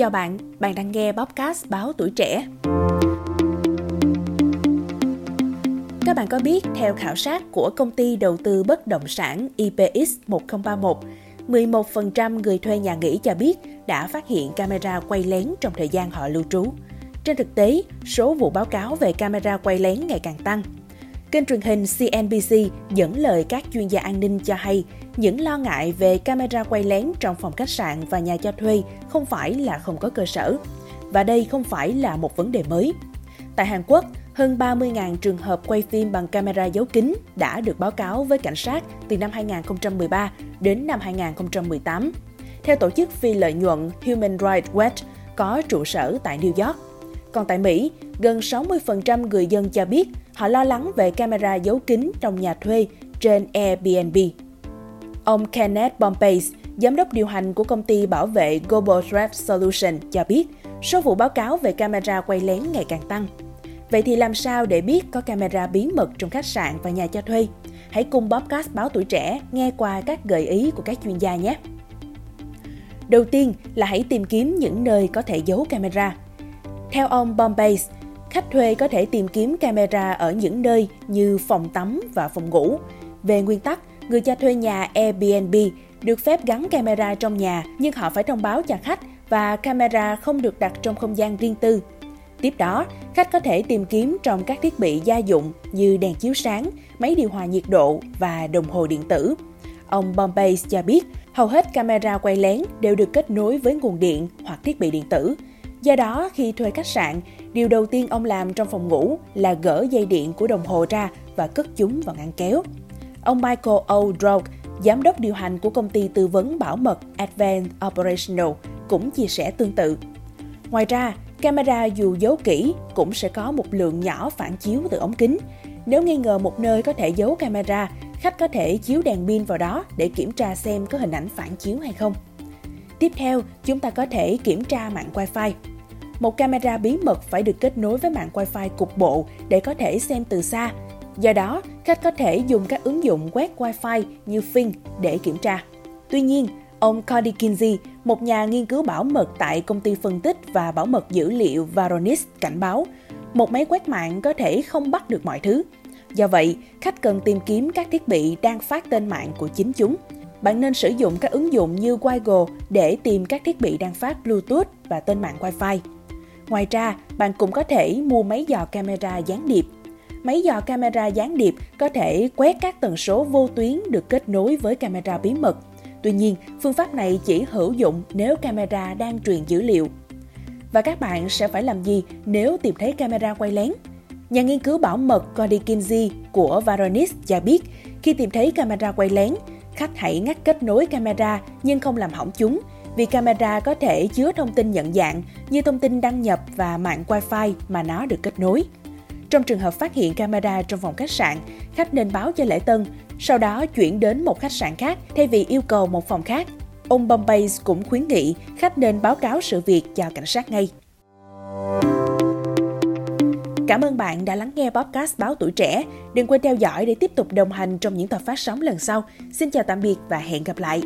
Chào bạn, bạn đang nghe podcast Báo Tuổi Trẻ. Các bạn có biết, theo khảo sát của công ty đầu tư bất động sản IPX 1031, 11% người thuê nhà nghỉ cho biết đã phát hiện camera quay lén trong thời gian họ lưu trú. Trên thực tế, số vụ báo cáo về camera quay lén ngày càng tăng. Kênh truyền hình CNBC dẫn lời các chuyên gia an ninh cho hay những lo ngại về camera quay lén trong phòng khách sạn và nhà cho thuê không phải là không có cơ sở. Và đây không phải là một vấn đề mới. Tại Hàn Quốc, hơn 30.000 trường hợp quay phim bằng camera giấu kín đã được báo cáo với cảnh sát từ năm 2013 đến năm 2018. Theo tổ chức phi lợi nhuận Human Rights Watch có trụ sở tại New York. Còn tại Mỹ, gần 60% người dân cho biết họ lo lắng về camera giấu kín trong nhà thuê trên Airbnb. Ông Kenneth Pompey, giám đốc điều hành của công ty bảo vệ Global Threat Solution cho biết số vụ báo cáo về camera quay lén ngày càng tăng. Vậy thì làm sao để biết có camera bí mật trong khách sạn và nhà cho thuê? Hãy cùng podcast Báo Tuổi Trẻ nghe qua các gợi ý của các chuyên gia nhé. Đầu tiên là hãy tìm kiếm những nơi có thể giấu camera. Theo ông Bombay, khách thuê có thể tìm kiếm camera ở những nơi như phòng tắm và phòng ngủ. Về nguyên tắc, người cho thuê nhà Airbnb được phép gắn camera trong nhà nhưng họ phải thông báo cho khách và camera không được đặt trong không gian riêng tư. Tiếp đó, khách có thể tìm kiếm trong các thiết bị gia dụng như đèn chiếu sáng, máy điều hòa nhiệt độ và đồng hồ điện tử. Ông Bombay cho biết, hầu hết camera quay lén đều được kết nối với nguồn điện hoặc thiết bị điện tử. Do đó, khi thuê khách sạn, điều đầu tiên ông làm trong phòng ngủ là gỡ dây điện của đồng hồ ra và cất chúng vào ngăn kéo. Ông Michael O. Drog, giám đốc điều hành của công ty tư vấn bảo mật Advanced Operational, cũng chia sẻ tương tự. Ngoài ra, camera dù giấu kỹ cũng sẽ có một lượng nhỏ phản chiếu từ ống kính. Nếu nghi ngờ một nơi có thể giấu camera, khách có thể chiếu đèn pin vào đó để kiểm tra xem có hình ảnh phản chiếu hay không. Tiếp theo, chúng ta có thể kiểm tra mạng Wi-Fi. Một camera bí mật phải được kết nối với mạng Wi-Fi cục bộ để có thể xem từ xa. Do đó, khách có thể dùng các ứng dụng quét Wi-Fi như Fing để kiểm tra. Tuy nhiên, ông Cody Kinsey, một nhà nghiên cứu bảo mật tại công ty phân tích và bảo mật dữ liệu Varonis cảnh báo, một máy quét mạng có thể không bắt được mọi thứ. Do vậy, khách cần tìm kiếm các thiết bị đang phát tên mạng của chính chúng. Bạn nên sử dụng các ứng dụng như Google để tìm các thiết bị đang phát Bluetooth và tên mạng Wi-Fi. Ngoài ra, bạn cũng có thể mua máy dò camera gián điệp. Máy dò camera gián điệp có thể quét các tần số vô tuyến được kết nối với camera bí mật. Tuy nhiên, phương pháp này chỉ hữu dụng nếu camera đang truyền dữ liệu. Và các bạn sẽ phải làm gì nếu tìm thấy camera quay lén? Nhà nghiên cứu bảo mật Cody Kinsey của Varonis cho biết, khi tìm thấy camera quay lén, khách hãy ngắt kết nối camera nhưng không làm hỏng chúng vì camera có thể chứa thông tin nhận dạng như thông tin đăng nhập và mạng Wi-Fi mà nó được kết nối. Trong trường hợp phát hiện camera trong phòng khách sạn, khách nên báo cho lễ tân, sau đó chuyển đến một khách sạn khác thay vì yêu cầu một phòng khác. Ông Bombay cũng khuyến nghị khách nên báo cáo sự việc cho cảnh sát ngay. Cảm ơn bạn đã lắng nghe podcast Báo Tuổi Trẻ. Đừng quên theo dõi để tiếp tục đồng hành trong những tập phát sóng lần sau. Xin chào tạm biệt và hẹn gặp lại.